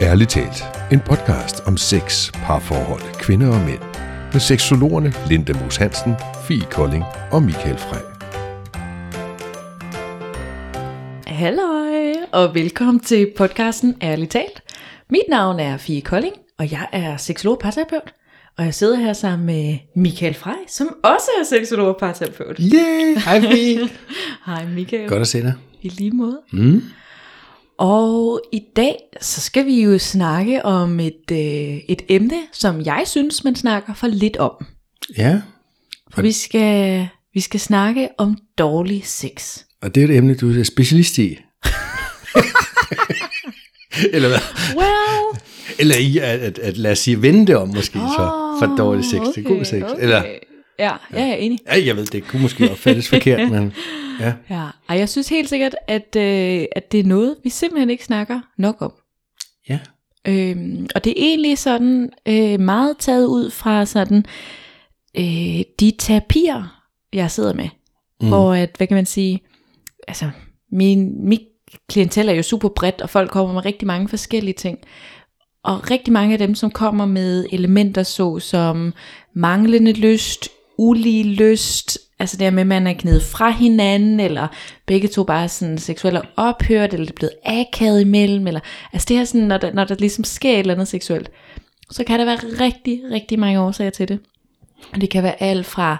Ærligt talt, en podcast om sex, parforhold, kvinder og mænd. Med seksologerne Linda Moos Hansen, Fie Kolding og Michael Frey. Halløj, og velkommen til podcasten Ærligt talt. Mit navn er Fie Kolding, og jeg er seksolog og parterapeut. Og jeg sidder her sammen med Michael Frey, som også er seksolog og parterapeut. Yeah, hej Fie. Hej Michael. Godt at se dig. I lige måde. Mm. Og i dag, så skal vi jo snakke om et, øh, et emne, som jeg synes, man snakker for lidt om. Ja, For vi skal, vi skal snakke om dårlig sex. og det er et emne, du er specialist i. Eller hvad? Well, Eller i at, at, at lad os sige, det om måske, så for dårlig sex til god sex. Eller, Ja, ja, jeg er enig. ja, jeg ved, det kunne måske opfattes forkert, men ja. Ja, og jeg synes helt sikkert, at, øh, at det er noget, vi simpelthen ikke snakker nok om. Ja, Øhm, og det er egentlig sådan øh, meget taget ud fra sådan øh, de terapier, jeg sidder med. Mm. Hvor at, hvad kan man sige, altså min, mit klientel er jo super bredt, og folk kommer med rigtig mange forskellige ting. Og rigtig mange af dem, som kommer med elementer så som manglende lyst, ulige lyst, altså det her med, at man er knedet fra hinanden, eller begge to bare sådan seksuelt ophørt, eller det er blevet akavet imellem, eller altså det her sådan, når der, når der ligesom sker et eller andet seksuelt, så kan der være rigtig, rigtig mange årsager til det. Og det kan være alt fra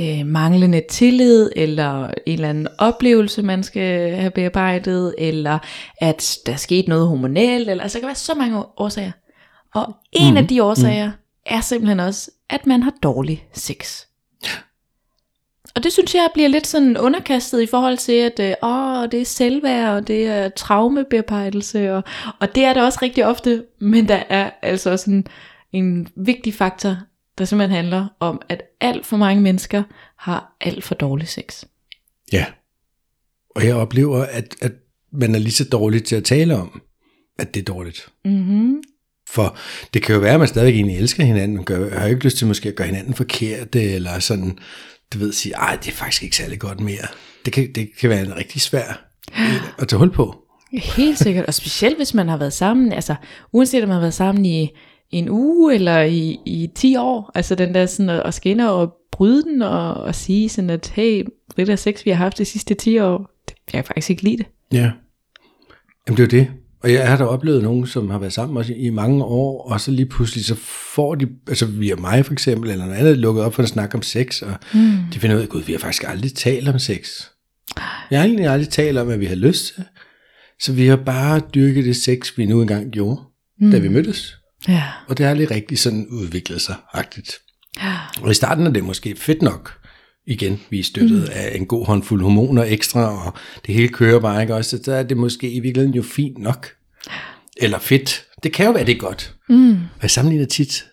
øh, manglende tillid, eller en eller anden oplevelse, man skal have bearbejdet, eller at der er sket noget hormonelt, eller altså der kan være så mange årsager. Og en mm. af de årsager mm. er simpelthen også, at man har dårlig sex. Og det synes jeg bliver lidt sådan underkastet i forhold til, at øh, åh, det er selvværd, og det er traumebearbejdelse, og, og det er det også rigtig ofte, men der er altså også en, en vigtig faktor, der simpelthen handler om, at alt for mange mennesker har alt for dårlig sex. ja. Og jeg oplever, at, at man er lige så dårlig til at tale om, at det er dårligt. Mm-hmm. For det kan jo være, at man stadig egentlig elsker hinanden, man gør, har ikke lyst til måske at gøre hinanden forkert, eller sådan, du ved, sige, ej, det er faktisk ikke særlig godt mere. Det kan, det kan være en rigtig svær at tage hul på. Helt sikkert, og specielt hvis man har været sammen, altså uanset om man har været sammen i, en uge eller i, i 10 år, altså den der sådan at, at skinne og bryde den og, og sige sådan at, hey, det der sex vi har haft de sidste 10 år, det, jeg kan faktisk ikke lide det. Ja. Jamen det er det. Og jeg har da oplevet nogen, som har været sammen også i mange år, og så lige pludselig så får de, altså via mig for eksempel, eller noget andet, lukket op for at snakke om sex, og mm. de finder ud af, gud, vi har faktisk aldrig talt om sex. Jeg har egentlig aldrig talt om, hvad vi har lyst til. Så vi har bare dyrket det sex, vi nu engang gjorde, mm. da vi mødtes. Ja. Og det har aldrig rigtig sådan udviklet sig, agtigt. Og i starten er det måske fedt nok, igen, vi er støttet mm. af en god håndfuld hormoner ekstra, og det hele kører bare, ikke også? Så der er det måske i virkeligheden jo fint nok. Eller fedt. Det kan jo være, det er godt. Mm. Og jeg sammenligner tit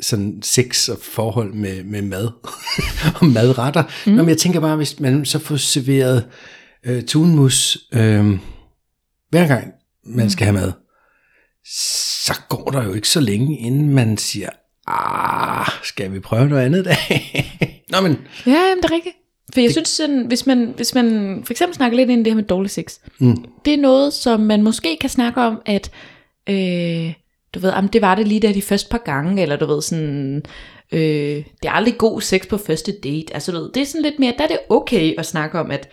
sådan sex og forhold med, med mad og madretter. Mm. Nå, men jeg tænker bare, hvis man så får serveret øh, tunmus øh, hver gang man skal have mad, så går der jo ikke så længe, inden man siger, ah, skal vi prøve noget andet dag? Nå, men Ja, jamen, det er rigtigt. For jeg synes sådan, hvis man, hvis man for eksempel snakker lidt ind i det her med dårlig sex, mm. det er noget, som man måske kan snakke om, at øh, du ved, jamen, det var det lige der de første par gange, eller du ved sådan, øh, det er aldrig god sex på første date. Altså du ved, det er sådan lidt mere, der er det okay at snakke om, at,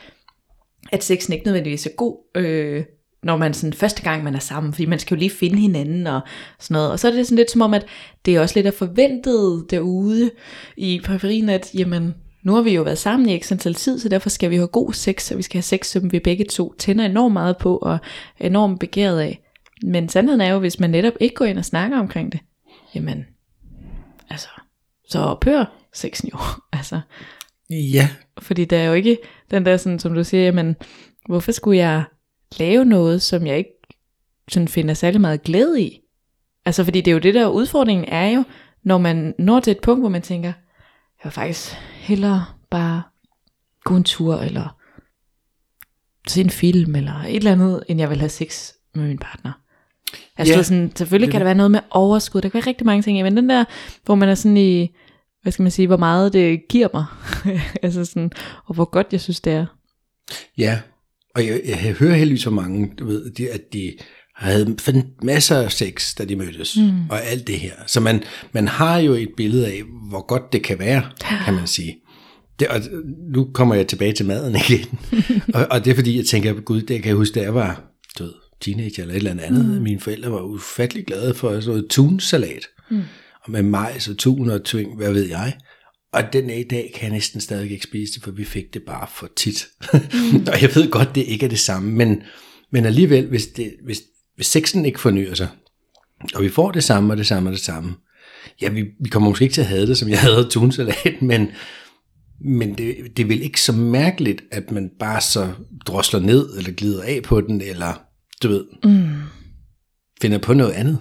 at sexen ikke nødvendigvis er god, øh, når man sådan første gang man er sammen, fordi man skal jo lige finde hinanden og sådan noget. Og så er det sådan lidt som om, at det er også lidt af forventet derude i periferien, at jamen, nu har vi jo været sammen i x antal tid, så derfor skal vi have god sex, og vi skal have sex, som vi begge to tænder enormt meget på, og er enormt begæret af. Men sandheden er jo, hvis man netop ikke går ind og snakker omkring det, jamen, altså, så ophører sexen jo. altså, ja, fordi der er jo ikke den der, sådan, som du siger, jamen, hvorfor skulle jeg lave noget, som jeg ikke sådan finder særlig meget glæde i? Altså, fordi det er jo det der udfordringen er jo, når man når til et punkt, hvor man tænker, jeg vil faktisk hellere bare gå en tur, eller se en film, eller et eller andet, end jeg vil have sex med min partner. Altså, yeah. sådan, selvfølgelig det kan er der være noget med overskud, der kan være rigtig mange ting, men den der, hvor man er sådan i, hvad skal man sige, hvor meget det giver mig, altså sådan, og hvor godt jeg synes det er. Ja, og jeg, jeg hører heldigvis så mange, du ved, de, at de havde masser af sex, da de mødtes, mm. og alt det her. Så man, man har jo et billede af, hvor godt det kan være, kan man sige. Det, og nu kommer jeg tilbage til maden igen. og, og det er fordi, jeg tænker, gud, det kan jeg huske, da jeg var død, teenager eller et eller andet. Mm. Mine forældre var ufattelig glade for sådan noget tunsalat. Mm. Og med majs og tun og tving, hvad ved jeg. Og den i dag kan jeg næsten stadig ikke spise det, for vi fik det bare for tit. Mm. og jeg ved godt, det ikke er det samme, men, men alligevel, hvis, det, hvis, hvis sexen ikke fornyer sig, og vi får det samme og det samme og det samme, ja, vi, vi kommer måske ikke til at have det, som jeg havde tunsalat, men, men det, det er vel ikke så mærkeligt, at man bare så drosler ned, eller glider af på den, eller du ved, mm. finder på noget andet.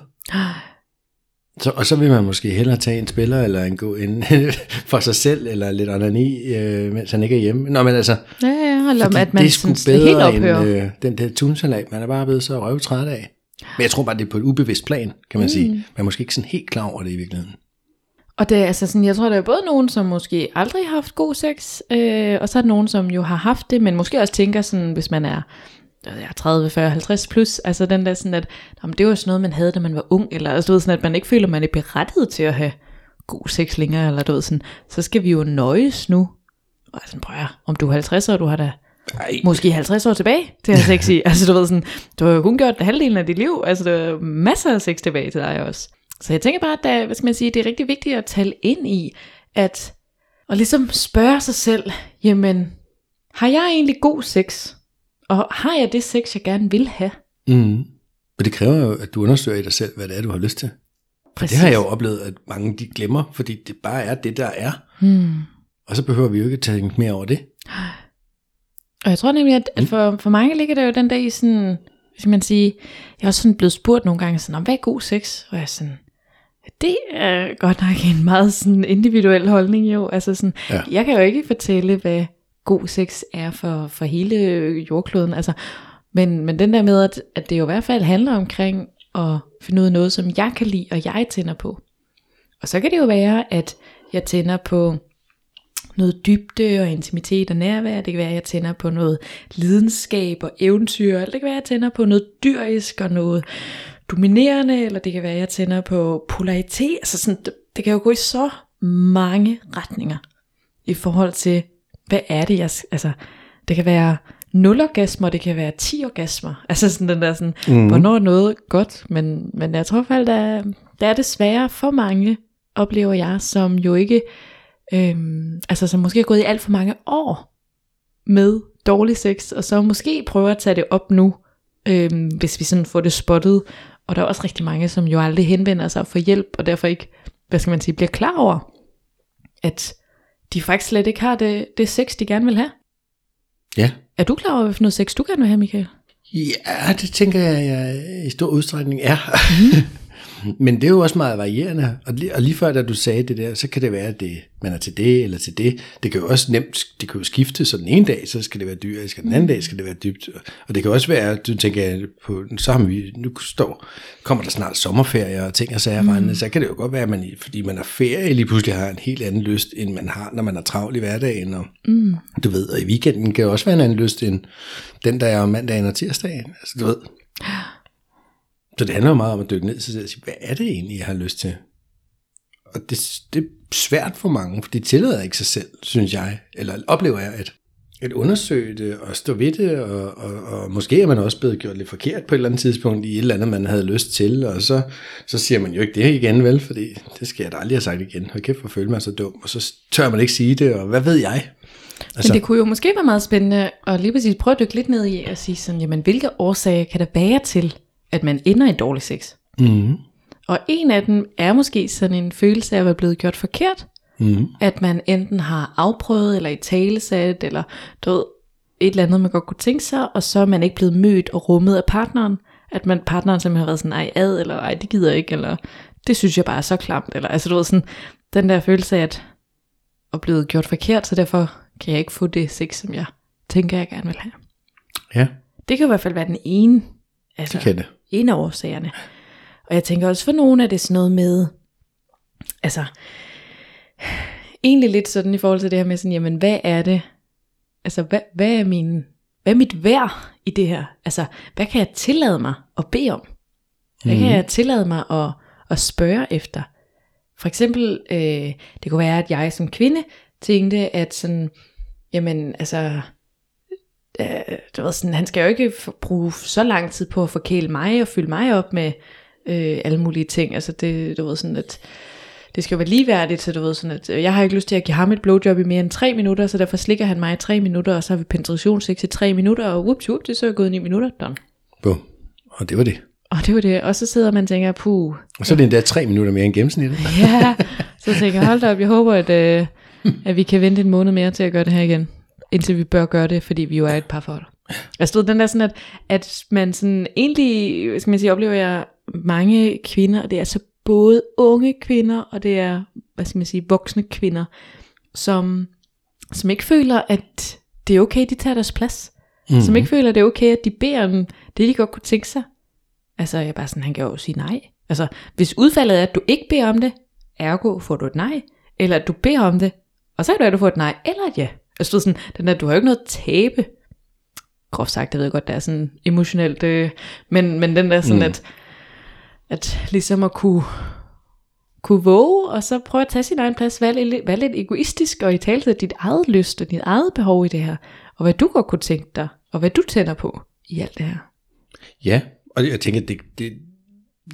Så, og så vil man måske hellere tage en spiller, eller en god ind for sig selv, eller lidt onani, øh, mens han ikke er hjemme. Nå, men altså, ja, ja, eller at man det er sgu bedre end øh, den der tunsalat, man er bare blevet så røvtræt af. Men jeg tror bare, det er på et ubevidst plan, kan man mm. sige. Man er måske ikke sådan helt klar over det i virkeligheden. Og det er altså sådan, jeg tror, der er både nogen, som måske aldrig har haft god sex, øh, og så er der nogen, som jo har haft det, men måske også tænker sådan, hvis man er jeg 30, 40, 50 plus, altså den der sådan, at jamen, det var sådan noget, man havde, da man var ung, eller altså, du ved, sådan, at man ikke føler, man er berettiget til at have god sex længere, eller du ved sådan, så skal vi jo nøjes nu. Og sådan, prøv at, om du er 50 år, du har da ej. måske 50 år tilbage til at have sex i. altså du ved sådan, du har jo kun gjort halvdelen af dit liv, altså der er masser af sex tilbage til dig også. Så jeg tænker bare, at der, hvad skal man sige, det er rigtig vigtigt at tale ind i, at og ligesom spørge sig selv, jamen, har jeg egentlig god sex? Og har jeg det sex, jeg gerne vil have? Mm. Og det kræver jo, at du undersøger i dig selv, hvad det er, du har lyst til. For Præcis. det har jeg jo oplevet, at mange de glemmer, fordi det bare er det, der er. Mm. Og så behøver vi jo ikke at tænke mere over det. Og jeg tror nemlig, at, at for, for mange ligger der jo den dag i sådan, hvis man sige, jeg er også sådan blevet spurgt nogle gange sådan, om hvad er god sex? Og jeg er sådan, det er godt nok en meget sådan individuel holdning jo. Altså sådan, ja. jeg kan jo ikke fortælle, hvad god sex er for, for hele jordkloden. Altså, men, men den der med, at, at det jo i hvert fald handler omkring at finde ud af noget, som jeg kan lide, og jeg tænder på. Og så kan det jo være, at jeg tænder på noget dybde og intimitet og nærvær. Det kan være, at jeg tænder på noget lidenskab og eventyr. Eller det kan være, at jeg tænder på noget dyrisk og noget dominerende. Eller det kan være, at jeg tænder på polaritet. Altså sådan, det, det kan jo gå i så mange retninger i forhold til, hvad er det, jeg... Altså, det kan være 0 orgasmer, det kan være 10 orgasmer. Altså sådan den der sådan, mm. hvornår er noget godt, men, men jeg tror faktisk, der, der er desværre for mange, oplever jeg, som jo ikke, øhm, altså som måske har gået i alt for mange år med dårlig sex, og så måske prøver at tage det op nu, øhm, hvis vi sådan får det spottet. Og der er også rigtig mange, som jo aldrig henvender sig for hjælp, og derfor ikke, hvad skal man sige, bliver klar over, at de faktisk slet ikke har det, det sex, de gerne vil have. Ja. Er du klar over, hvilken noget sex du gerne vil have, Michael? Ja, det tænker jeg, jeg i stor udstrækning er. Mm. Men det er jo også meget varierende, og lige, og lige før da du sagde det der, så kan det være, at det, man er til det eller til det. Det kan jo også nemt, det kan jo skifte, så den ene dag, så skal det være dyrisk, og den anden dag skal det være dybt. Og det kan også være, at du tænker på, så har vi, nu står, kommer der snart sommerferie og ting og sager mm. så kan det jo godt være, at man, fordi man er ferie, lige pludselig har en helt anden lyst, end man har, når man er travl i hverdagen. Og, mm. Du ved, og i weekenden kan jo også være en anden lyst, end den, der er mandagen og tirsdagen. Altså, du ved. Så det handler meget om at dykke ned til sig og sige, hvad er det egentlig, jeg har lyst til? Og det, det er svært for mange, for det tillader ikke sig selv, synes jeg, eller oplever jeg, at, at undersøge det og stå ved det, og, og, og måske er man også blevet gjort lidt forkert på et eller andet tidspunkt i et eller andet, man havde lyst til, og så, så siger man jo ikke det igen, vel, fordi det skal jeg da aldrig have sagt igen. Hold kæft, hvor føler man så dum, og så tør man ikke sige det, og hvad ved jeg? Altså. Men det kunne jo måske være meget spændende at lige præcis prøve at dykke lidt ned i og sige sådan, jamen hvilke årsager kan der være til, at man ender i dårlig sex. Mm. Og en af dem er måske sådan en følelse af at være blevet gjort forkert. Mm. At man enten har afprøvet, eller i talesat, eller du ved, et eller andet, man godt kunne tænke sig, og så er man ikke blevet mødt og rummet af partneren. At man, partneren simpelthen har været sådan, ej ad, eller ej det gider jeg ikke, eller det synes jeg bare er så klamt. Eller, altså du ved sådan, den der følelse af at, at blevet gjort forkert, så derfor kan jeg ikke få det sex, som jeg tænker, jeg gerne vil have. Ja. Det kan i hvert fald være den ene Altså, det kan det. En af årsagerne. Og jeg tænker også for nogle af det sådan noget med, altså, egentlig lidt sådan i forhold til det her med sådan, jamen hvad er det, altså hvad, hvad er min, hvad er mit værd i det her? Altså, hvad kan jeg tillade mig at bede om? Hvad kan jeg tillade mig at, at spørge efter? For eksempel, øh, det kunne være, at jeg som kvinde tænkte, at sådan, jamen altså, øh, det var sådan, han skal jo ikke bruge så lang tid på at forkæle mig og fylde mig op med øh, alle mulige ting. Altså det, du ved sådan, at det skal jo være ligeværdigt, så du ved sådan, at øh, jeg har ikke lyst til at give ham et blowjob i mere end 3 minutter, så derfor slikker han mig i 3 minutter, og så har vi penetrationssex i 3 minutter, og whoops, whoops, det er så gået 9 minutter, done. Bum. Og det var det. Og det var det, og så sidder man og tænker, puh, Og så er det endda tre minutter mere end gennemsnittet. ja, så tænker jeg, hold da op, jeg håber, at, øh, at vi kan vente en måned mere til at gøre det her igen, indtil vi bør gøre det, fordi vi jo er et par forhold. Jeg stod den der sådan, at, at man sådan egentlig, skal man sige, oplever jeg mange kvinder, og det er altså både unge kvinder, og det er, hvad skal man sige, voksne kvinder, som, som ikke føler, at det er okay, de tager deres plads. Mm-hmm. Som ikke føler, at det er okay, at de beder om det, de godt kunne tænke sig. Altså, jeg er bare sådan, han kan jo sige nej. Altså, hvis udfaldet er, at du ikke beder om det, ergo får du et nej, eller at du beder om det, og så er det, at du får et nej, eller et ja. Altså, du, sådan, den der, du har jo ikke noget at tabe. Groft sagt, jeg ved godt, det er sådan emotionelt, øh, men, men den der sådan, mm. at, at ligesom at kunne, kunne våge, og så prøve at tage sin egen plads, være lidt, være lidt egoistisk, og i tale til dit eget lyst, og dit eget behov i det her, og hvad du godt kunne tænke dig, og hvad du tænder på i alt det her. Ja, og jeg tænker, det, det,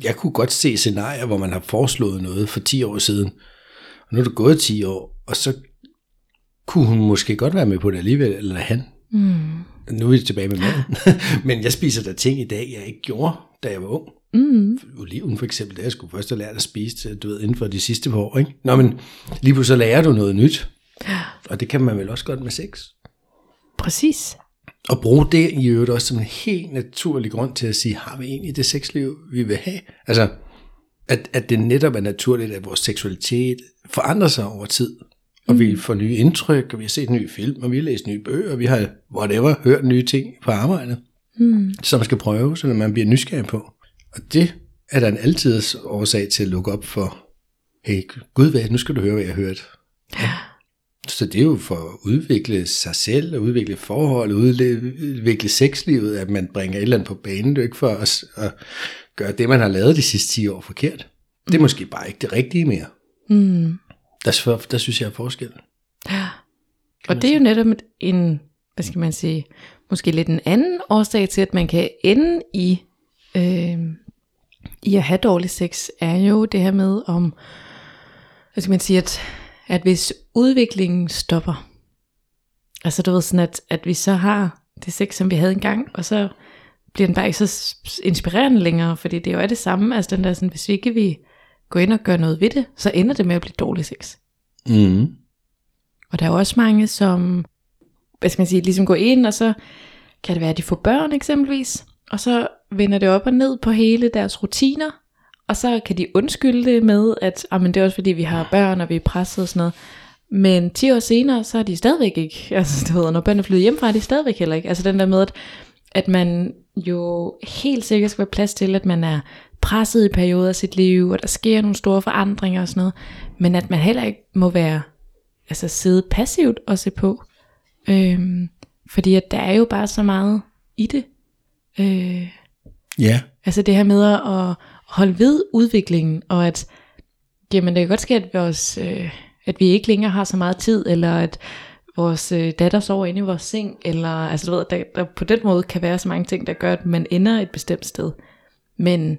jeg kunne godt se scenarier, hvor man har foreslået noget for 10 år siden, og nu er det gået 10 år, og så kunne hun måske godt være med på det alligevel, eller han. Mm. Nu er vi tilbage med maden. Men jeg spiser der ting i dag, jeg ikke gjorde, da jeg var ung. Mm. Oliven for eksempel, det jeg skulle først have lært at spise, du ved, inden for de sidste par år. Ikke? Nå, men lige pludselig lærer du noget nyt. Og det kan man vel også godt med sex. Præcis. Og bruge det i øvrigt også som en helt naturlig grund til at sige, har vi egentlig det sexliv, vi vil have? Altså, at, at det netop er naturligt, at vores seksualitet forandrer sig over tid. Og mm. vi får nye indtryk, og vi har set nye film, og vi har læst nye bøger, og vi har, whatever, hørt nye ting på arbejdet, mm. som man skal prøve, så man bliver nysgerrig på. Og det er der en altids årsag til at lukke op for, hey, gud hvad, nu skal du høre, hvad jeg har hørt. Ja. Så det er jo for at udvikle sig selv, og udvikle forhold, og udvikle sexlivet, at man bringer et eller andet på banen. Det er jo ikke for os at gøre det, man har lavet de sidste 10 år forkert. Det er måske bare ikke det rigtige mere. Mm. Der, der synes jeg er forskel. Ja. Og det er jo netop en, hvad skal man sige, måske lidt en anden årsag til, at man kan ende i, øh, i at have dårlig sex, er jo det her med om, hvad skal man sige, at, at hvis udviklingen stopper, altså du ved sådan, at, at vi så har det sex, som vi havde engang, og så bliver den bare ikke så inspirerende længere, fordi det jo er det samme, altså den der sådan, hvis vi ikke vil gå ind og gøre noget ved det, så ender det med at blive dårlig sex. Mm. Og der er jo også mange, som, hvad skal man sige, ligesom går ind, og så kan det være, at de får børn eksempelvis, og så vender det op og ned på hele deres rutiner, og så kan de undskylde det med, at ah, men det er også fordi, vi har børn, og vi er presset og sådan noget. Men 10 år senere, så er de stadigvæk ikke, altså du ved, når børnene er flyttet hjemmefra, er de stadigvæk heller ikke. Altså den der med, at, at man jo helt sikkert skal være plads til, at man er presset i perioder af sit liv, og der sker nogle store forandringer og sådan noget, men at man heller ikke må være, altså sidde passivt og se på. Øhm, fordi at der er jo bare så meget i det. Øh, ja. Altså det her med at holde ved udviklingen, og at jamen det kan godt ske, at, vores, øh, at vi ikke længere har så meget tid, eller at vores øh, datter sover inde i vores seng, eller altså du ved, der, der på den måde kan være så mange ting, der gør, at man ender et bestemt sted. Men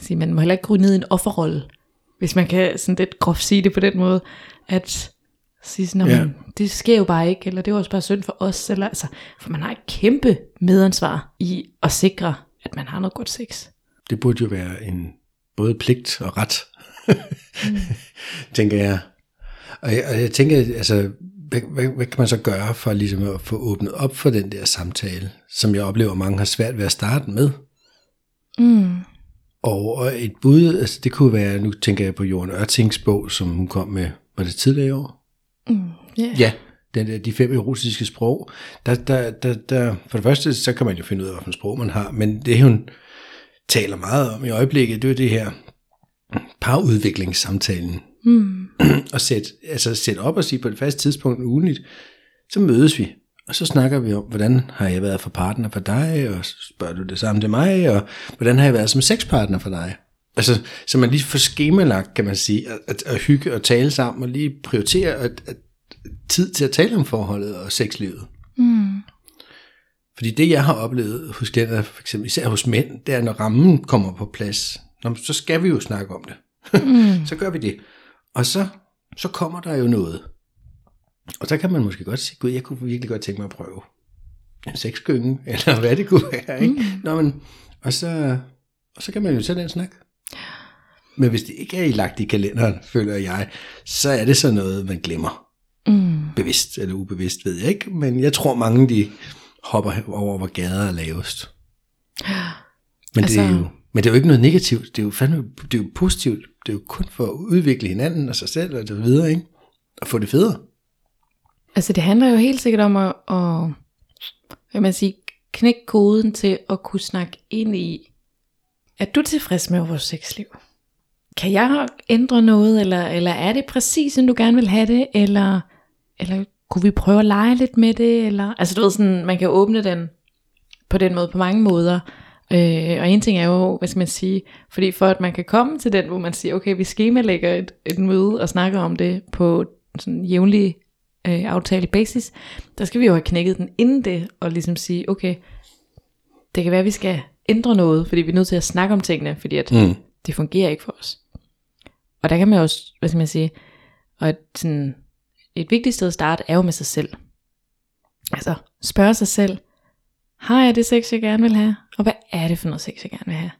sige, man må heller ikke gå ned i en offerrolle, hvis man kan sådan lidt groft sige det på den måde, at sige sådan, ja. det sker jo bare ikke, eller det var også bare synd for os, eller altså, for man har et kæmpe medansvar i at sikre, at man har noget godt sex. Det burde jo være en både pligt og ret, mm. tænker jeg. Og, jeg. og jeg tænker, altså, hvad, hvad, hvad kan man så gøre for ligesom at få åbnet op for den der samtale, som jeg oplever, mange har svært ved at starte med? Mm. Og, et bud, altså det kunne være, nu tænker jeg på Jorden Ørtings bog, som hun kom med, var det tidligere i år? Mm, yeah. Ja, den der, de fem erotiske sprog. Der, der, der, der, for det første, så kan man jo finde ud af, hvilken sprog man har, men det hun taler meget om i øjeblikket, det er det her parudviklingssamtalen. Mm. og sætte, altså sætte op og sige på et fast tidspunkt ugenligt, så mødes vi, Og så snakker vi om, hvordan har jeg været for partner for dig, og så spørger du det samme til mig, og hvordan har jeg været som sexpartner for dig. Altså, så man lige får skemalagt, kan man sige, at, at, at hygge og tale sammen, og lige prioritere at, at, tid til at tale om forholdet og sexlivet. Mm. Fordi det, jeg har oplevet hos klienter, for eksempel især hos mænd, det er, når rammen kommer på plads, Nå, så skal vi jo snakke om det. Mm. så gør vi det. Og så, så kommer der jo noget. Og så kan man måske godt sige, gud, jeg kunne virkelig godt tænke mig at prøve en sexgynge, eller hvad det kunne være. Ikke? Mm. Nå, men, og, så, og så kan man jo tage den snak. Men hvis det ikke er lagt i kalenderen, føler jeg, så er det så noget, man glemmer. Mm. Bevidst eller ubevidst, ved jeg ikke. Men jeg tror, mange de hopper over, hvor gader er lavest. Men, altså... det er jo, men det er jo ikke noget negativt. Det er jo, fandme, det er jo positivt. Det er jo kun for at udvikle hinanden og sig selv og det videre, ikke? Og få det federe. Altså det handler jo helt sikkert om at, at hvad man sige, knække koden til at kunne snakke ind i, er du tilfreds med vores sexliv? Kan jeg ændre noget, eller, eller er det præcis, som du gerne vil have det, eller, eller kunne vi prøve at lege lidt med det, eller, altså du ved sådan, man kan åbne den på den måde på mange måder, øh, og en ting er jo, hvad skal man sige, fordi for at man kan komme til den, hvor man siger, okay, vi skemalægger et, et møde og snakker om det på sådan jævnlig øh, aftale basis, der skal vi jo have knækket den inden det, og ligesom sige, okay, det kan være, at vi skal ændre noget, fordi vi er nødt til at snakke om tingene, fordi at mm. det fungerer ikke for os. Og der kan man også, hvad skal man sige, og et, sådan, et vigtigt sted at starte er jo med sig selv. Altså spørge sig selv, har jeg det sex, jeg gerne vil have? Og hvad er det for noget sex, jeg gerne vil have?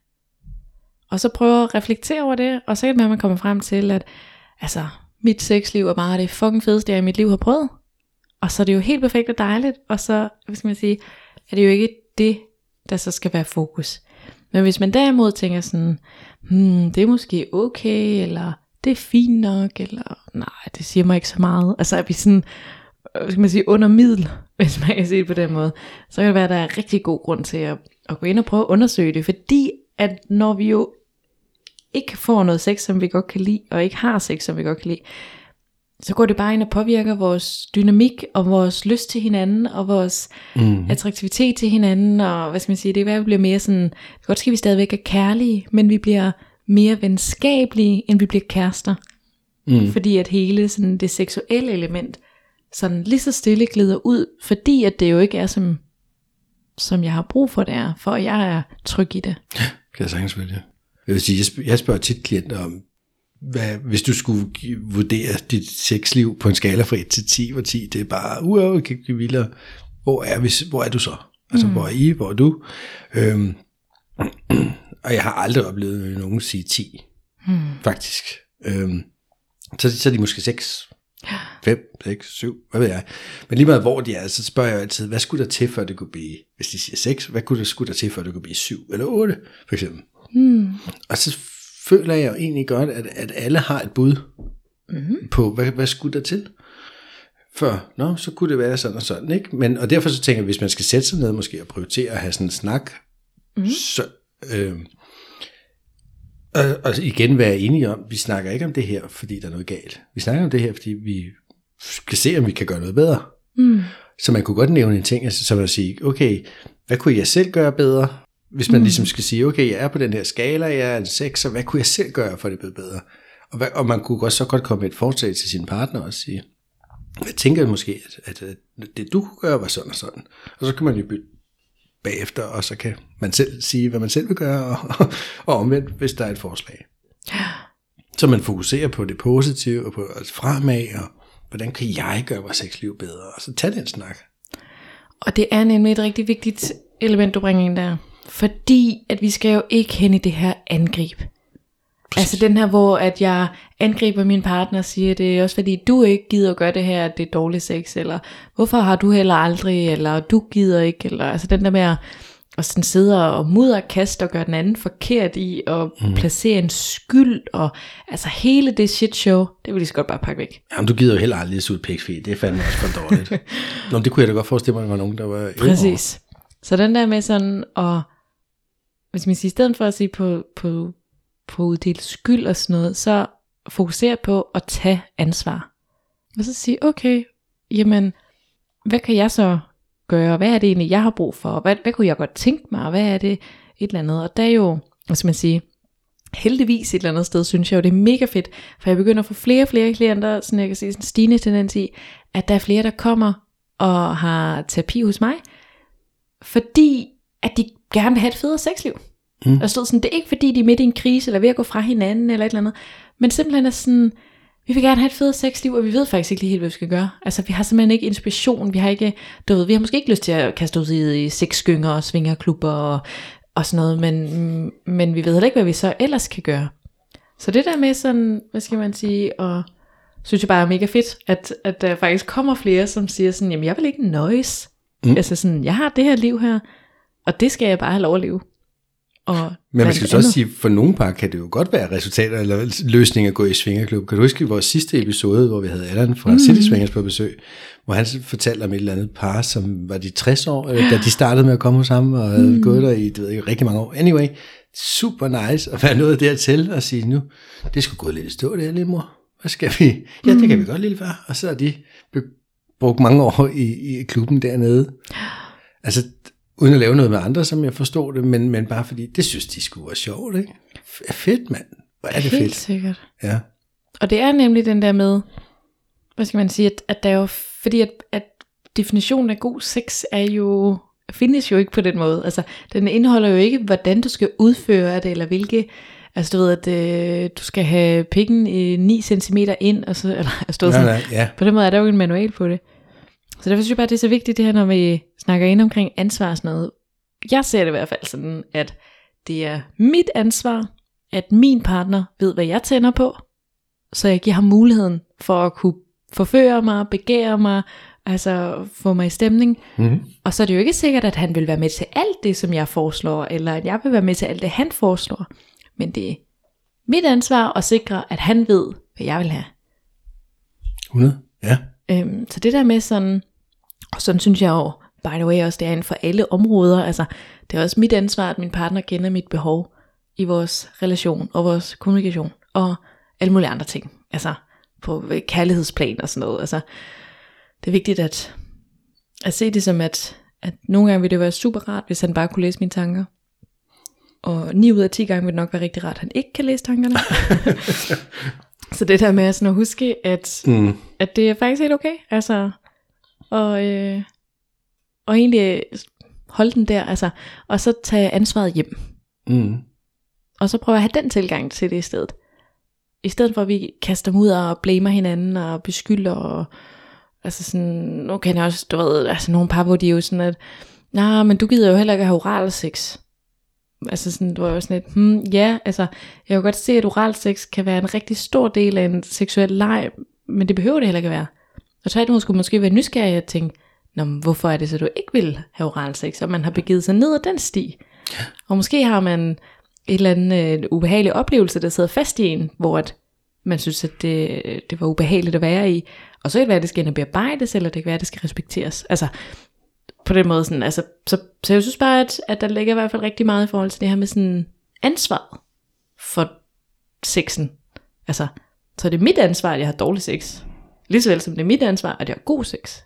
Og så prøve at reflektere over det, og så kan man komme frem til, at altså, mit sexliv er bare det fucking fedeste, jeg i mit liv har prøvet. Og så er det jo helt perfekt og dejligt, og så, hvad skal man sige, er det jo ikke det, der så skal være fokus. Men hvis man derimod tænker sådan, hmm, det er måske okay, eller det er fint nok, eller nej, det siger mig ikke så meget. Altså er vi sådan, øh, hvad skal man sige, under middel, hvis man kan sige det på den måde, så kan det være, at der er rigtig god grund til at, at gå ind og prøve at undersøge det, fordi at når vi jo ikke får noget sex, som vi godt kan lide, og ikke har sex, som vi godt kan lide, så går det bare ind og påvirker vores dynamik, og vores lyst til hinanden, og vores mm. attraktivitet til hinanden, og hvad skal man sige, det er at vi bliver mere sådan, godt skal vi stadigvæk er kærlige, men vi bliver mere venskabelige, end vi bliver kærester. Mm. Fordi at hele sådan det seksuelle element, sådan lige så stille glider ud, fordi at det jo ikke er som, som jeg har brug for det er, for jeg er tryg i det. Kan jeg sagtens vælge. Jeg vil sige, jeg, spørger, tit klienter om, hvad, hvis du skulle vurdere dit sexliv på en skala fra 1 til 10, hvor 10 det er bare, kan ikke vildere. Hvor er, vi, hvor er du så? Altså, mm. hvor er I? Hvor er du? Øhm, og jeg har aldrig oplevet nogen sige 10, mm. faktisk. Øhm, så, så er de måske 6, 5, 6, 7, hvad ved jeg. Men lige meget hvor de er, så spørger jeg altid, hvad skulle der til, for det kunne blive, hvis de siger 6, hvad kunne der, skulle der til, for det kunne blive 7 eller 8, for eksempel. Mm. Og så føler jeg jo egentlig godt, at, at alle har et bud mm-hmm. på, hvad, hvad skulle der til? For, nå, så kunne det være sådan og sådan, ikke? Men, og derfor så tænker jeg, hvis man skal sætte sig ned måske og prioritere at have sådan en snak, mm-hmm. så, øh, og, og igen være enige om, vi snakker ikke om det her, fordi der er noget galt. Vi snakker om det her, fordi vi skal se, om vi kan gøre noget bedre. Mm. Så man kunne godt nævne en ting, altså, som at sige, okay, hvad kunne jeg selv gøre bedre? Hvis man mm. ligesom skal sige, okay, jeg er på den her skala, jeg er en 6, så hvad kunne jeg selv gøre, for at det blev bedre? Og, hvad, og man kunne også så godt komme med et forslag til sin partner og sige, jeg tænker måske, at, at, at det du kunne gøre var sådan og sådan. Og så kan man jo bytte bagefter, og så kan man selv sige, hvad man selv vil gøre, og, og omvendt, hvis der er et forslag. Så man fokuserer på det positive, og på altså fremad, og hvordan kan jeg gøre vores sexliv bedre, og så tag den snak. Og det er nemlig et rigtig vigtigt element, du bringer ind der. Fordi at vi skal jo ikke hen i det her angreb. Præcis. Altså den her, hvor at jeg angriber min partner og siger, det er også fordi du ikke gider at gøre det her, det er dårlig sex, eller hvorfor har du heller aldrig, eller du gider ikke, eller altså den der med at, at sådan sidde og mudderkaste og gøre den anden forkert i, og mm. placere en skyld, og altså hele det shit show, det vil de så godt bare pakke væk. Jamen du gider jo heller aldrig suge et det er fandme også for dårligt. Nå, det kunne jeg da godt forestille mig, at der var nogen, der var Præcis. Så den der med sådan at, hvis man siger, i stedet for at sige på, på på uddelt skyld og sådan noget, så fokusere på at tage ansvar. Og så sige, okay, jamen, hvad kan jeg så gøre, hvad er det egentlig, jeg har brug for, hvad, hvad kunne jeg godt tænke mig, hvad er det? Et eller andet. Og der er jo, hvis man siger, heldigvis et eller andet sted, synes jeg jo, det er mega fedt, for jeg begynder at få flere og flere klienter, sådan jeg kan se sådan en stigende tendens i, at der er flere, der kommer og har terapi hos mig, fordi at de gerne vil have et federe sexliv. Mm. Og stod sådan, det er ikke fordi, de er midt i en krise, eller ved at gå fra hinanden, eller et eller andet, men simpelthen er sådan, vi vil gerne have et fedt sexliv, og vi ved faktisk ikke lige helt, hvad vi skal gøre. Altså, vi har simpelthen ikke inspiration, vi har ikke, du ved, vi har måske ikke lyst til at kaste ud i sexskynger og svingerklubber og, og sådan noget, men, men vi ved heller ikke, hvad vi så ellers kan gøre. Så det der med sådan, hvad skal man sige, og synes jeg bare er mega fedt, at, at der faktisk kommer flere, som siger sådan, jamen jeg vil ikke nøjes. Mm. Altså sådan, jeg har det her liv her, og det skal jeg bare have lov at leve. Og Men man skal så også sige, for nogle par kan det jo godt være resultater eller løsninger at gå i svingerklub. Kan du huske vores sidste episode, hvor vi havde Allan fra mm. City Swingers på besøg, hvor han fortalte om et eller andet par, som var de 60 år, da de startede med at komme sammen og havde mm. gået der i det ved jeg, rigtig mange år. Anyway, super nice at være nået dertil og sige, nu, det skulle gå lidt i stå det lille mor. Hvad skal vi? Ja, det kan vi godt, lille far. Og så har de brugt mange år i, i klubben dernede. Altså, uden at lave noget med andre, som jeg forstår det, men, men bare fordi, det synes de skulle være sjovt, ikke? F- fedt, mand. Hvor er det Helt fedt. sikkert. Ja. Og det er nemlig den der med, hvad skal man sige, at, at der er jo, fordi at, at definitionen af god sex er jo, findes jo ikke på den måde. Altså, den indeholder jo ikke, hvordan du skal udføre det, eller hvilke, altså du ved, at øh, du skal have pikken i 9 cm ind, og så, eller altså, du Nej, sådan, nej, ja. på den måde er der jo en manual på det. Så derfor synes jeg bare, det er så vigtigt det her, når vi snakker ind omkring ansvar og sådan noget. Jeg ser det i hvert fald sådan, at det er mit ansvar, at min partner ved, hvad jeg tænder på, så jeg giver ham muligheden for at kunne forføre mig, begære mig, altså få mig i stemning. Mm-hmm. Og så er det jo ikke sikkert, at han vil være med til alt det, som jeg foreslår, eller at jeg vil være med til alt det, han foreslår. Men det er mit ansvar at sikre, at han ved, hvad jeg vil have. 100? Ja. Øhm, så det der med sådan, og sådan synes jeg jo, by the way også, det er inden for alle områder, altså det er også mit ansvar, at min partner kender mit behov i vores relation og vores kommunikation og alle mulige andre ting, altså på kærlighedsplan og sådan noget, altså det er vigtigt at, at se det som, at, at nogle gange vil det være super rart, hvis han bare kunne læse mine tanker, og 9 ud af 10 gange vil det nok være rigtig rart, at han ikke kan læse tankerne. så det der med sådan at huske, at, Mm. at det er faktisk helt okay, altså og, øh, og egentlig holde den der, altså, og så tage ansvaret hjem. Mm. Og så prøve at have den tilgang til det i stedet. I stedet for at vi kaster dem ud og blamer hinanden og beskylder og altså sådan, nu kan jeg også, du ved, altså nogle par, hvor de er jo sådan, at nej, men du gider jo heller ikke have oral sex. Altså sådan, du var jo sådan lidt, hmm, ja, altså, jeg kan godt se, at oral sex kan være en rigtig stor del af en seksuel leg, men det behøver det heller ikke at være. Og tværtimod skulle måske være nysgerrig og tænke, Nå, men hvorfor er det så, du ikke vil have oral sex, og man har begivet sig ned ad den sti. Ja. Og måske har man øh, en eller anden øh, ubehagelig oplevelse, der sidder fast i en, hvor at man synes, at det, det var ubehageligt at være i. Og så kan det være, at det skal bearbejdes, eller det kan være, at det skal respekteres. Altså, på den måde sådan, altså, så, så jeg synes bare, at, at der ligger i hvert fald rigtig meget i forhold til det her med sådan ansvar for sexen. Altså, så er det mit ansvar, at jeg har dårlig sex. Lige så vel som det er mit ansvar, at jeg har god sex.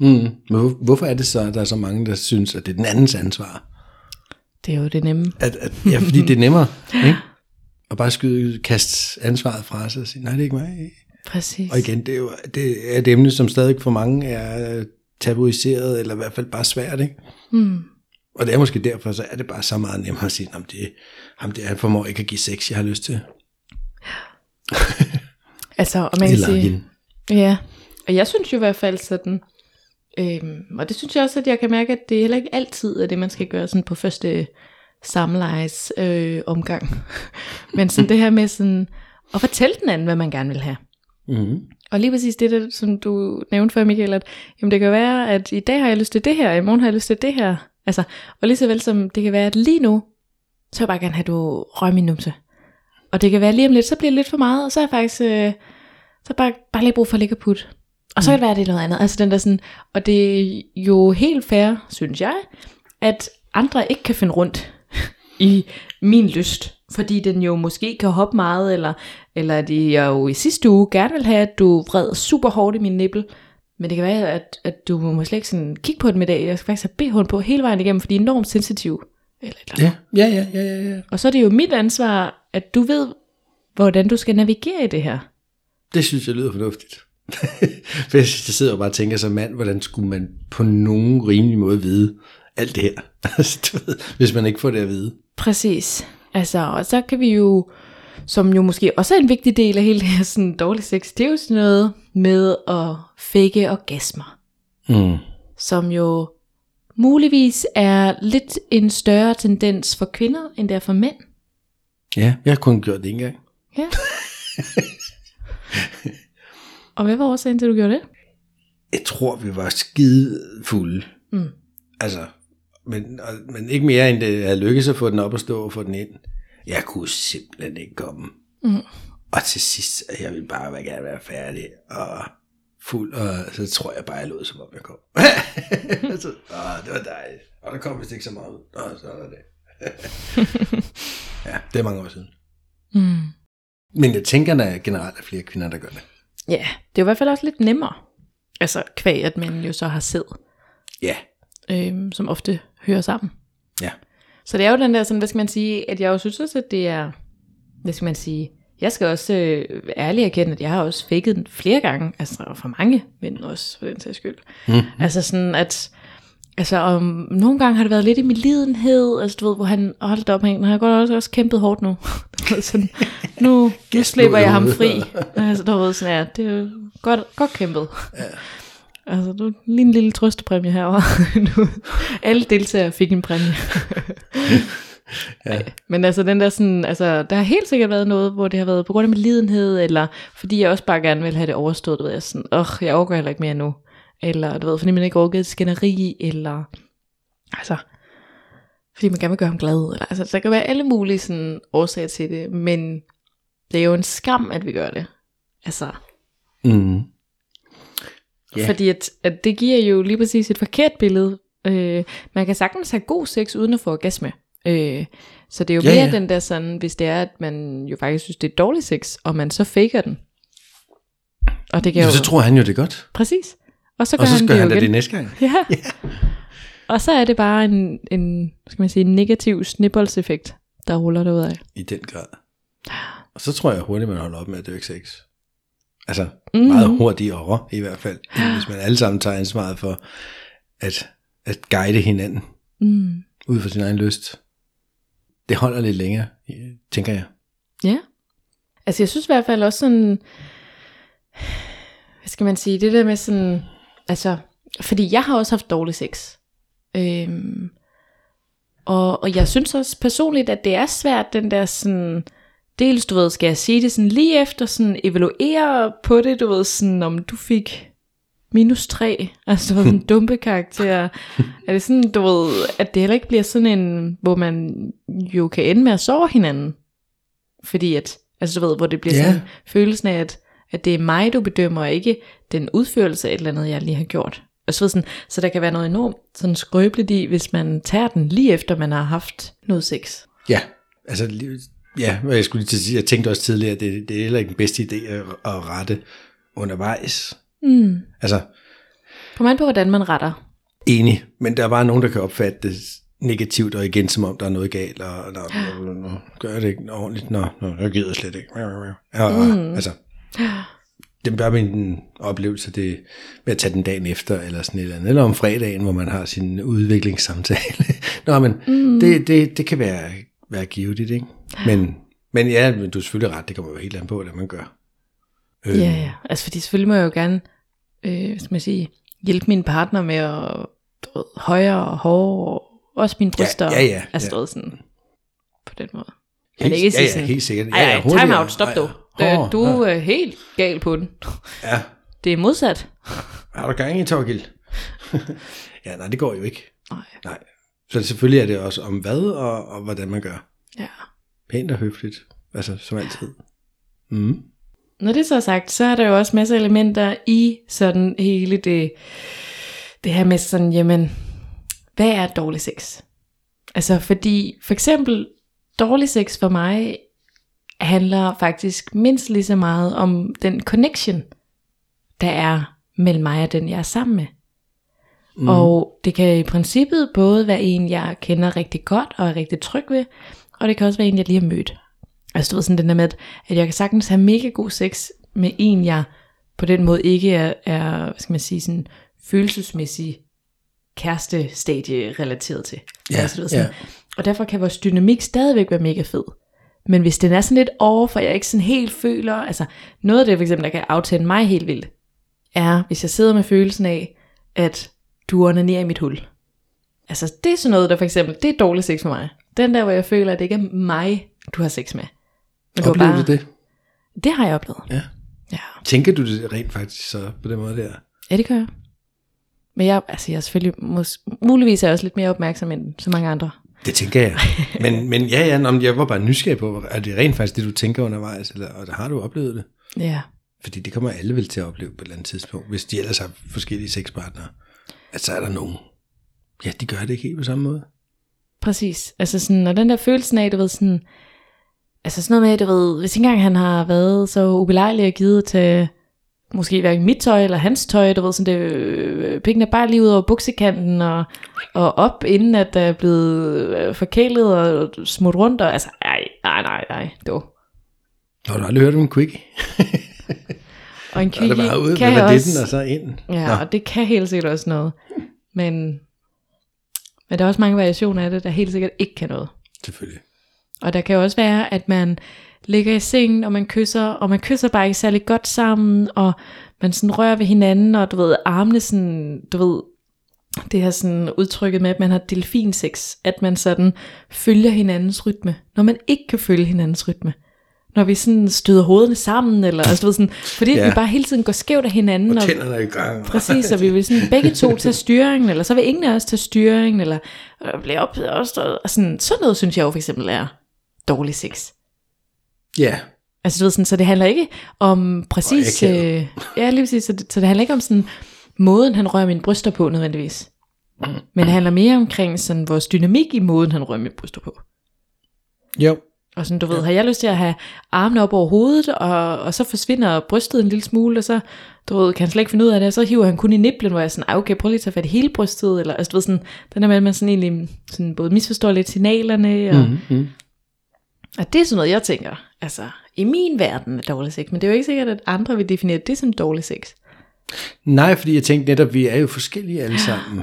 Mm. Men hvor, hvorfor er det så, at der er så mange, der synes, at det er den andens ansvar? Det er jo det nemme. At, at, ja, fordi det er nemmere, ikke? Og bare skyde, kaste ansvaret fra sig og sige, nej, det er ikke mig. Præcis. Og igen, det er jo det er et emne, som stadig for mange er tabuiseret, eller i hvert fald bare svært, ikke? Mm. Og det er måske derfor, så er det bare så meget nemmere at sige, at det, ham det, han formår ikke at give sex, jeg har lyst til. Altså, og man kan sige. Ja, og jeg synes jo i hvert fald sådan, øhm, og det synes jeg også, at jeg kan mærke, at det heller ikke altid er det, man skal gøre sådan på første samlejes øh, omgang. Men sådan det her med sådan, at fortælle den anden, hvad man gerne vil have. Mm-hmm. Og lige præcis det, der, som du nævnte før, Michael, at jamen, det kan være, at i dag har jeg lyst til det her, og i morgen har jeg lyst til det her. Altså, og lige så vel som det kan være, at lige nu, så vil jeg bare gerne have, at du røg min numse. Og det kan være lige om lidt, så bliver det lidt for meget, og så er jeg faktisk, øh, så bare, bare lige brug for at ligge og putte. Og så kan det være, at det er noget andet. Altså den der sådan, og det er jo helt fair, synes jeg, at andre ikke kan finde rundt i min lyst. Fordi den jo måske kan hoppe meget, eller, eller de jeg jo i sidste uge gerne vil have, at du vred super hårdt i min nippel. Men det kan være, at, at du må slet ikke sådan kigge på det med dag. Jeg skal faktisk have BH'en på hele vejen igennem, for de er enormt sensitive. Eller, eller. Ja, ja, ja, ja, ja, ja. Og så er det jo mit ansvar, at du ved, hvordan du skal navigere i det her. Det synes jeg lyder fornuftigt. For jeg sidder og bare tænker som mand, hvordan skulle man på nogen rimelig måde vide alt det her? Altså, hvis man ikke får det at vide. Præcis. Altså, og så kan vi jo, som jo måske også er en vigtig del af hele det her sådan dårlig sex, det er jo sådan noget med at fake orgasmer, Mm. som jo muligvis er lidt en større tendens for kvinder, end det er for mænd. Ja, jeg har kun gjort det en gang. Ja. og hvad var årsagen til, du gjorde det? Jeg tror, vi var skide fulde. Mm. Altså, men, og- men ikke mere end det havde lykkes at få den op og stå og få den ind. Jeg kunne simpelthen ikke komme. Mm. Og til sidst, jeg ville bare være gerne være færdig og fuld, og så tror jeg bare, jeg lod som om jeg kom. så, åh, det var dejligt. Og der kom vist ikke så meget ud. Åh, så er det. ja, det er mange år siden. Mm. Men jeg tænker, der generelt er flere kvinder, der gør det. Ja, det er jo i hvert fald også lidt nemmere. Altså kvæg, at man jo så har sæd, Ja, øhm, som ofte hører sammen. ja. Så det er jo den der, sådan, hvad skal man sige, at jeg jo synes også, at det er, hvad skal man sige, jeg skal også øh, ærligt erkende, at jeg har også faked den flere gange, altså og for mange mænd også, for den sags skyld. Mm. Altså sådan, at Altså, om, nogle gange har det været lidt i min lidenhed, altså du ved, hvor han holdt op, han har godt også, også kæmpet hårdt nu. Sådan, nu, nu slipper jeg ham fri. Altså, du ved, sådan, ja, det er jo godt, godt kæmpet. Ja. Altså, du lige en lille trøstepræmie herovre. nu, alle deltagere fik en præmie. Ja. Men altså, den der sådan, altså, der har helt sikkert været noget, hvor det har været på grund af min lidenhed, eller fordi jeg også bare gerne vil have det overstået, du ved, jeg sådan, åh, jeg overgår heller ikke mere nu. Eller, du ved, fordi man ikke orkede skænderi, eller, altså, fordi man gerne vil gøre ham glad. Eller, altså, der kan være alle mulige sådan, årsager til det, men det er jo en skam, at vi gør det. Altså, Mm. Ja. yeah. fordi at, at det giver jo lige præcis et forkert billede. Øh, man kan sagtens have god sex uden at få orgasme. Øh, så det er jo Ja, mere ja. den der sådan, hvis det er, at man jo faktisk synes, det er dårlig sex, og man så faker den. Og det kan Ja, jo... så tror han jo det godt. Præcis. Og så gør Og så han gør det han jo da det igen. næste gang. Ja. Og så er det bare en, en skal man sige, negativ snibboldseffekt, der ruller derud af. I den grad. Og så tror jeg hurtigt, man holder op med at dyrke sex. Altså, mm. meget hurtigere i hvert fald. Hvis man alle sammen tager ansvaret for at, at guide hinanden Mm. ud fra sin egen lyst. Det holder lidt længere, tænker jeg. Ja. Altså jeg synes i hvert fald også sådan, hvad skal man sige, det der med sådan, altså, fordi jeg har også haft dårlig sex. Øhm, og, og jeg synes også personligt, at det er svært, den der sådan, dels du ved, skal jeg sige det sådan lige efter, sådan evaluere på det, du ved, sådan om du fik minus 3, altså sådan dumpe karakter. er det sådan, du ved, at det heller ikke bliver sådan en, hvor man jo kan ende med at sove hinanden? Fordi at, altså du ved, hvor det bliver yeah. sådan følelsen af, at, at det er mig, du bedømmer, og ikke den udførelse af et eller andet, jeg lige har gjort. Og så, sådan, så der kan være noget enormt sådan skrøbeligt i, hvis man tager den lige efter, man har haft noget sex. Ja, altså, ja, jeg skulle lige til at sige, jeg tænkte også tidligere, at det, det er heller ikke den bedste idé at, at rette undervejs. Mm. Altså, Kom an på, hvordan man retter. enig, men der er bare nogen, der kan opfatte det negativt, og igen som om der er noget galt, og nå, nå, nå, gør det ikke ordentligt, nå, nå, jeg gider slet ikke. Ja, mm. Altså, det er bare min oplevelse, det med at tage den dagen efter, eller sådan et eller andet, eller om fredagen, hvor man har sin udviklingssamtale. Nå, men mm. det, det, det kan være, være givetigt, ikke? Men, men ja, men du er selvfølgelig ret, det kommer jo helt an på, hvad man gør. Øh, Ja, ja. Altså fordi selvfølgelig må jeg jo gerne, øh, hvad skal man sige, hjælpe min partner med at ved, højere og hårdere, og også mine bryster. ja, ja, ja. du ved, sådan, på den måde. Helt, Men ikke ja, ja, helt sikkert. Ej, ej, hurtigere. time out, stop hårdere, Øh, du er helt gal på den. Ja, Det er modsat. har du gang i, Torgild? ja, nej, det går jo ikke. Nej. Nej. Så selvfølgelig er det også om hvad og, og hvordan man gør. Ja. Pænt og høfligt. Altså, som altid. Mm. Når det så er sagt, så er der jo også masser af elementer i sådan hele det, det her med sådan, jamen, hvad er dårlig sex? Altså fordi, for eksempel, dårlig sex for mig handler faktisk mindst lige så meget om den connection, der er mellem mig og den, jeg er sammen med. Mm. Og det kan i princippet både være en, jeg kender rigtig godt og er rigtig tryg ved, og det kan også være en, jeg lige har mødt. Altså du ved sådan den der med, at jeg kan sagtens have mega god sex med en, jeg på den måde ikke er, er hvad skal man sige, sådan følelsesmæssig kærestestadie relateret til. Ja, altså, du ved, sådan, ja. Og derfor kan vores dynamik stadigvæk være mega fed. Men hvis den er sådan lidt over, for jeg ikke sådan helt føler, altså noget af det for eksempel, der kan aftænde mig helt vildt, er, hvis jeg sidder med følelsen af, at du onanerer i mit hul. Altså det er sådan noget, der for eksempel, det er dårlig sex for mig. Den der, hvor jeg føler, at det ikke er mig, du har sex med. Men du har Oplever bare, du det? Det har jeg oplevet. Ja. Ja. Tænker du det rent faktisk så på den måde der? Ja, det gør jeg. Men jeg, altså jeg er selvfølgelig, mås, muligvis er jeg også lidt mere opmærksom end så mange andre. Det tænker jeg. Men, men ja, ja, men jeg var bare nysgerrig på, er det rent faktisk det, du tænker undervejs, eller og har du oplevet det? Ja. Fordi det kommer alle vel til at opleve på et eller andet tidspunkt, hvis de ellers har forskellige sexpartnere. At så er der nogen. Ja, de gør det ikke helt på samme måde. Præcis. Altså sådan, og den der følelsen af, du ved sådan, altså sådan noget med, du ved, hvis ikke engang han har været så ubelejlig og givet til måske hverken mit tøj eller hans tøj, du ved, sådan det, øh, pengene bare lige ud over buksekanten og, og op, inden at der er blevet øh, forkælet og smut rundt, og altså, ej, nej, nej, nej, dog. Har du aldrig hørt om en quickie? Og en det quickie bare ud kan med også, og så ind. ja, Nå. og det kan helt sikkert også noget, men, men der er også mange variationer af det, der helt sikkert ikke kan noget. Selvfølgelig. Og der kan også være, at man ligger i sengen, og man kysser, og man kysser bare ikke særlig godt sammen, og man sådan rører ved hinanden, og du ved, armene sådan, du ved, det her sådan udtrykket med, at man har delfinsex, at man sådan følger hinandens rytme, når man ikke kan følge hinandens rytme. Når vi sådan støder hovederne sammen, eller altså, du ved, sådan, fordi Ja. vi bare hele tiden går skævt af hinanden. Og tænderne er i gang. Præcis, og vi vil sådan begge to tage styringen, eller så vil ingen af os tage styringen, eller øh, blive op og sådan, sådan noget synes jeg jo for eksempel er dårlig sex. Ja, Altså du ved sådan, så det handler ikke om præcis, øh, ja lige præcis, så det, så det handler ikke om sådan måden han rører mine bryster på nødvendigvis. Men det handler mere omkring sådan vores dynamik i måden han rører mine bryster på. jo. Og sådan, du ved, har jeg lyst til at have armene op over hovedet, og, og så forsvinder brystet en lille smule, og så, du ved, kan han slet ikke finde ud af det, og så hiver han kun i niblen, hvor jeg er sådan, "Ej, okay, prøv lige at tage fat i hele brystet, eller, altså, du ved, sådan, den der med, at man sådan egentlig sådan både misforstår lidt signalerne, og, mm. Mm-hmm. Og det er sådan noget, jeg tænker, altså, i min verden er dårlig sex, men det er jo ikke sikkert, at andre vil definere det som dårlig sex. Nej, fordi jeg tænkte netop, vi er jo forskellige alle sammen.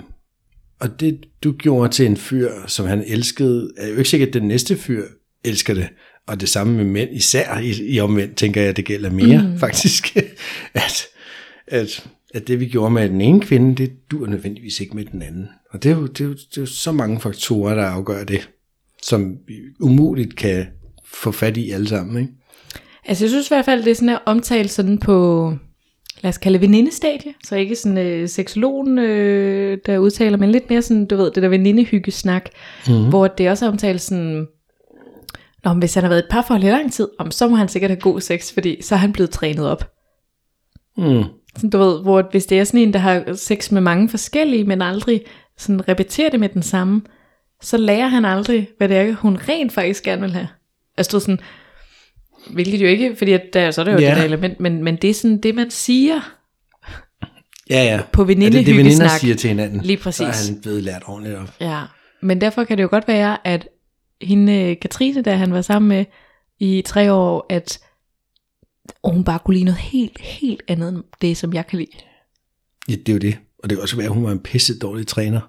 Og det, du gjorde til en fyr, som han elskede, er jo ikke sikkert, at den næste fyr elsker det. Og det samme med mænd, især i, i omvendt, tænker jeg, det gælder mere mm. faktisk. at, at, at det vi gjorde med den ene kvinde, det dur nødvendigvis ikke med den anden. Og det er jo, det er jo, det er jo så mange faktorer, der afgør det, som umuligt kan få fat i alle sammen. Ikke? Altså jeg synes i hvert fald, det er sådan her omtalt sådan på, lad os kalde det venindestadie, så ikke sådan øh, seksologen, øh, der udtaler, men lidt mere sådan, du ved, det der venindehyggesnak, mm. hvor det også er omtalt sådan, Nå, men hvis han har været et par for i lang tid, om, så må han sikkert have god sex, fordi så er han blevet trænet op. Mm. Sådan, du ved, hvor hvis det er sådan en, der har sex med mange forskellige, men aldrig sådan repeterer det med den samme, så lærer han aldrig, hvad det er, hun rent faktisk gerne vil have. Altså sådan, hvilket jo ikke, fordi at der, så er det jo Ja. det der element, men, men det er sådan det, man siger Ja, ja. på Er det det, veninder venindehyggesnak. siger til hinanden? Lige Så præcis. er han blevet lært ordentligt op. Ja, men derfor kan det jo godt være, at hende, øh, Katrine, der han var sammen med i tre år, at hun bare kunne lide noget helt, helt andet end det, som jeg kan lide. Ja, det er jo det. Og det kan også være, at hun var en pisse dårlig træner.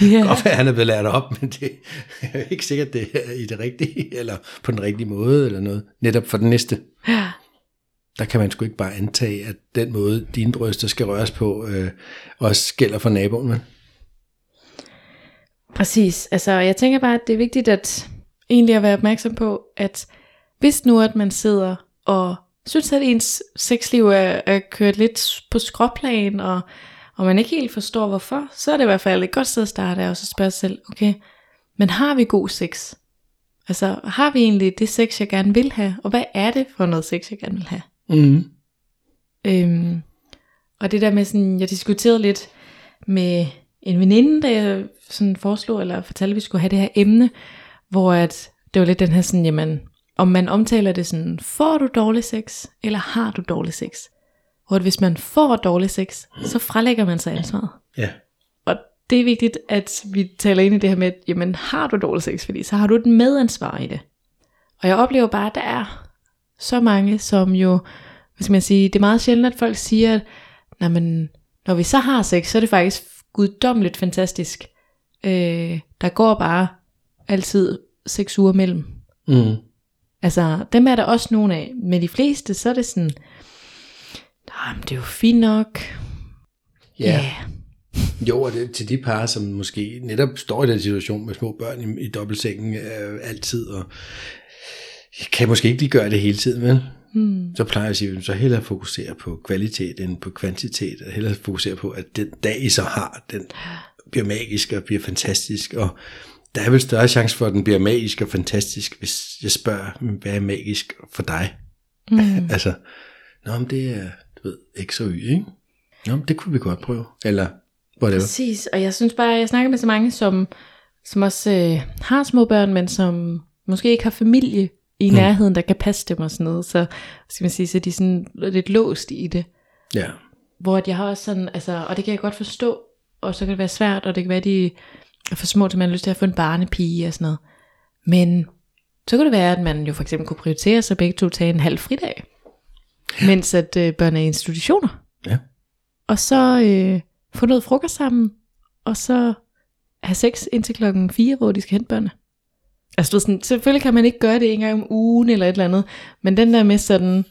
Ja. Godt være, han er blevet lært op, men det er ikke sikkert, det er i det rigtige, eller på den rigtige måde, eller noget. Netop for den næste. Ja. Der kan man sgu ikke bare antage, at den måde, dine bryster skal røres på, øh, også gælder for naboen. Men. Præcis. Altså, jeg tænker bare, at det er vigtigt at egentlig at være opmærksom på, at hvis nu, at man sidder og synes, at ens sexliv er, er kørt lidt på skråplan, og, og man ikke helt forstår hvorfor, så er det i hvert fald et godt sted at starte, og så spørge sig selv, okay, men har vi god sex? Altså, har vi egentlig det sex, jeg gerne vil have? Og hvad er det for noget sex, jeg gerne vil have? Mm. Øhm, og det der med sådan, jeg diskuterede lidt med en veninde, da jeg sådan foreslog, eller fortalte, at vi skulle have det her emne, hvor at det var lidt den her sådan, jamen, om man omtaler det sådan, får du dårlig sex, eller har du dårlig sex? Hvor hvis man får dårlig sex, så frelægger man sig ansvaret. Ja. Og det er vigtigt, at vi taler ind i det her med, at jamen, har du dårlig sex, fordi så har du et medansvar i det. Og jeg oplever bare, at der er så mange, som jo, hvad skal man sige, det er meget sjældent, at folk siger, at "Nå, men, når vi så har sex, så er det faktisk guddommeligt fantastisk. Øh, der går bare altid seks uger mellem. Mm. Altså, dem er der også nogle af. Men de fleste, så er det sådan, nej, men det er jo fint nok. Ja. Jo, og det, til de par, som måske netop står i den situation med små børn i, i dobbeltsengen øh, altid, og kan måske ikke lige gøre det hele tiden, vel? Hmm. Så plejer jeg at sige, så hellere fokusere på kvalitet end på kvantitet, og hellere fokusere på, at den dag, I så har, den bliver magisk og bliver fantastisk, og der er vel større chance for, at den bliver magisk og fantastisk, hvis jeg spørger, "Men hvad er magisk for dig? Mm. Altså, nå, men det er, du ved, X og Y, ikke? Nå, det kunne vi godt prøve. Eller, whatever. Præcis, og jeg synes bare, jeg snakker med så mange, som, som også øh, har små børn, men som måske ikke har familie i nærheden, der kan passe dem og sådan noget. Så, skal man sige, så de er sådan lidt låst i det. Ja. Hvor at jeg har også sådan, altså, og det kan jeg godt forstå, og så kan det være svært, og det kan være, de er for små til, man har lyst til at få en barnepige og sådan noget. Men så kunne det være, at man jo for eksempel kunne prioritere sig begge to tage en halv fridag, mens at øh, børn er i institutioner. Ja. Og så øh, få noget frokost sammen, og så have sex indtil klokken 4, hvor de skal hente børnene. Altså, du ved sådan, selvfølgelig kan man ikke gøre det en gang om ugen eller et eller andet, men den der med sådan,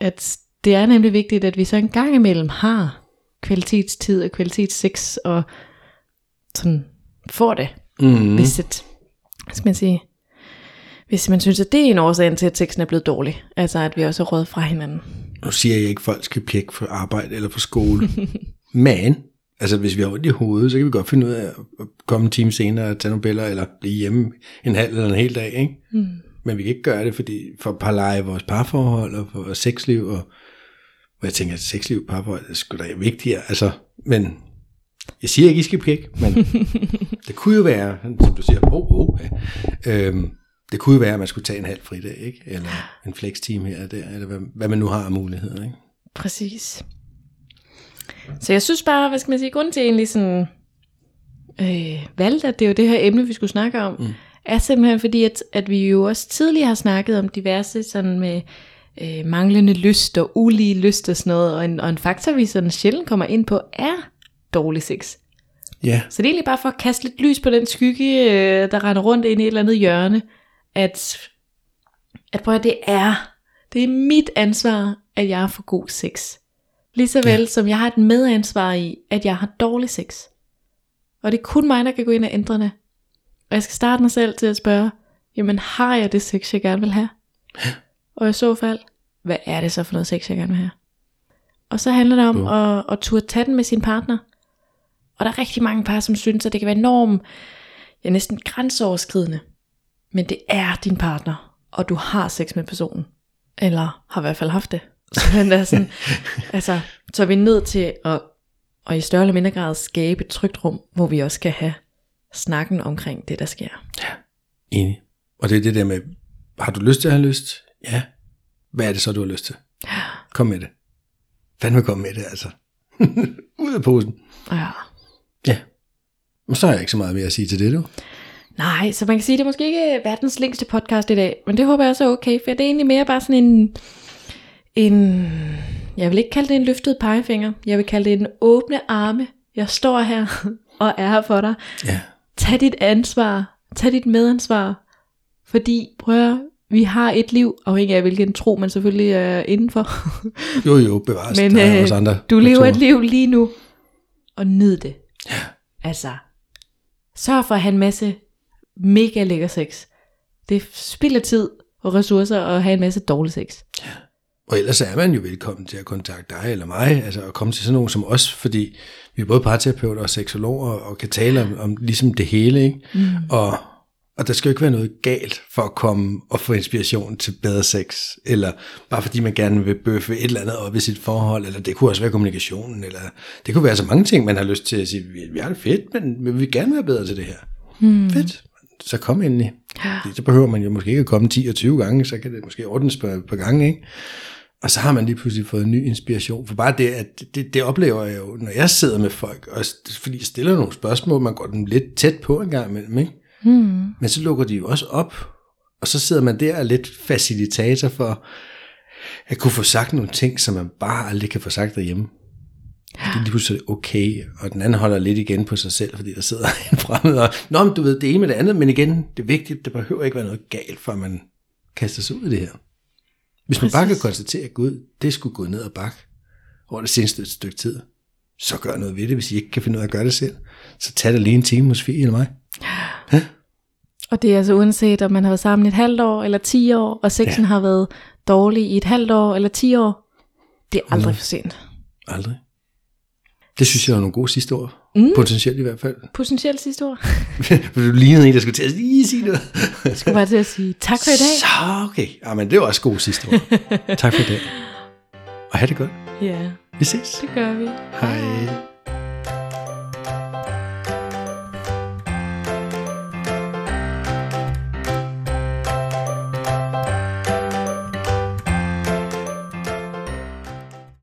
at det er nemlig vigtigt, at vi så en gang imellem har kvalitetstid og kvalitetssex, og sådan får det, mm. hvis et, hvad skal man sige, hvis man synes, at det er en årsag til, at sexen er blevet dårlig. Altså, at vi også er råd fra hinanden. Nu siger jeg ikke, at folk skal pjekke for arbejde eller for skole. Men, altså hvis vi har ondt i hovedet, så kan vi godt finde ud af at komme en time senere og tage nogle billeder, eller blive hjemme en halv eller en hel dag, ikke? Mm. Men vi kan ikke gøre det, fordi for at parleje vores parforhold og for vores sexliv, og hvor jeg tænker, at sexliv og parforhold er sgu da vigtigere, altså, men jeg siger ikke, I skal pjekke, men det kunne jo være, som du siger, oh, oh, ja. øhm, det kunne jo være, at man skulle tage en halv fridag, ikke? Eller en flex-team her og der, eller hvad, hvad man nu har af muligheder, ikke? Præcis. Så jeg synes bare, hvad skal man sige, grunden til egentlig sådan øh, valgte, at det er jo det her emne, vi skulle snakke om, mm. er simpelthen fordi, at, at vi jo også tidligere har snakket om diverse sådan med øh, manglende lyst og ulige lyst og sådan noget, og en, og en faktor, vi sådan sjældent kommer ind på, er dårlig sex. Ja, Så det er egentlig bare for at kaste lidt lys på den skygge, øh, der render rundt ind i et eller andet hjørne, at, at prøv at det er, det er mit ansvar, at jeg får god sex. Lige så vel ja. som jeg har et medansvar i, at jeg har dårlig sex. Og det er kun mig, der kan gå ind og ændre det. Og jeg skal starte mig selv til at spørge, jamen har jeg det sex, jeg gerne vil have? Og i så fald, hvad er det så for noget sex, jeg gerne vil have? Og så handler det om at, at turde tage den med sin partner. Og der er rigtig mange par, som synes, at det kan være enormt, ja næsten grænseoverskridende. Men det er din partner, og du har sex med personen. Eller har i hvert fald haft det. Så, det er sådan, altså, så er vi nødt til at, og i større eller mindre grad skabe et trygt rum, hvor vi også skal have snakken omkring det, der sker. enig. Og det er det der med, har du lyst til at have lyst? Ja. Hvad er det så, du har lyst til? Kom med det. Fandme kom med det, altså. Ud af posen. Ja. Ja. Men så har jeg ikke så meget mere at sige til det, du. Nej, så man kan sige, at det er måske ikke verdens længste podcast i dag, men det håber jeg også er okay, for det er egentlig mere bare sådan en, en, jeg vil ikke kalde det en løftet pegefinger, jeg vil kalde det en åbne arme. Jeg står her og er her for dig. Ja. Tag dit ansvar, tag dit medansvar, fordi prøv at, vi har et liv, afhængig af hvilken tro man selvfølgelig er indenfor. Jo, jo, bevares. Men der er øh, også andre du lever et liv lige nu, og nyd det. Ja. Altså, sørg for at have en masse mega lækker sex. Det spilder tid og ressourcer at have en masse dårlig sex. Og ellers er man jo velkommen til at kontakte dig eller mig, altså at komme til sådan nogen som os, fordi vi er både parterapeuter og seksologer, og kan tale om, om ligesom det hele, ikke? Mm. Og, og der skal jo ikke være noget galt for at komme og få inspiration til bedre sex, eller bare fordi man gerne vil bøffe et eller andet op i sit forhold, eller det kunne også være kommunikationen, eller det kunne være så mange ting, man har lyst til at sige, vi, vi har det fedt, men vi vil gerne være bedre til det her. Mm. Fedt. Så kom endelig. Fordi Så behøver man jo måske ikke at komme 10 og 20 gange, så kan det måske ordnes på par gange, ikke? Og så har man lige pludselig fået en ny inspiration. For bare det, at det, det oplever jeg jo, når jeg sidder med folk, og fordi jeg stiller nogle spørgsmål, man går dem lidt tæt på en gang imellem, ikke? Hmm. Men så lukker de jo også op, og så sidder man der og er lidt facilitator for at kunne få sagt nogle ting, som man bare aldrig kan få sagt derhjemme. Fordi lige pludselig er det okay, og den anden holder lidt igen på sig selv, fordi der sidder en fremmed, og Nå, men du ved, det ene med det andet, men igen, det er vigtigt, det behøver ikke være noget galt, for man kaster sig ud i det her. Hvis man bare kan konstatere, at Gud, det skulle gå ned og bakke over det seneste stykke tid, så gør noget ved det, hvis I ikke kan finde ud af at gøre det selv. Så tag det lige en time hos Fie eller mig. Og det er altså uanset, om man har været sammen et halvt år eller 10 år, og sexen ja. har været dårlig i et halvt år eller 10 år. Det er aldrig for sent. Aldrig. Det synes jeg er nogle gode sidste ord. Mm. Potentielt i hvert fald. Potentielt sidste år. du lignede en, der skulle til at lige sige noget. Jeg skulle bare til at sige tak for i dag. Så okay. Ja, men det var også gode sidste ord. tak for i dag. Og have det godt. Ja, Vi ses. det gør vi. Hej.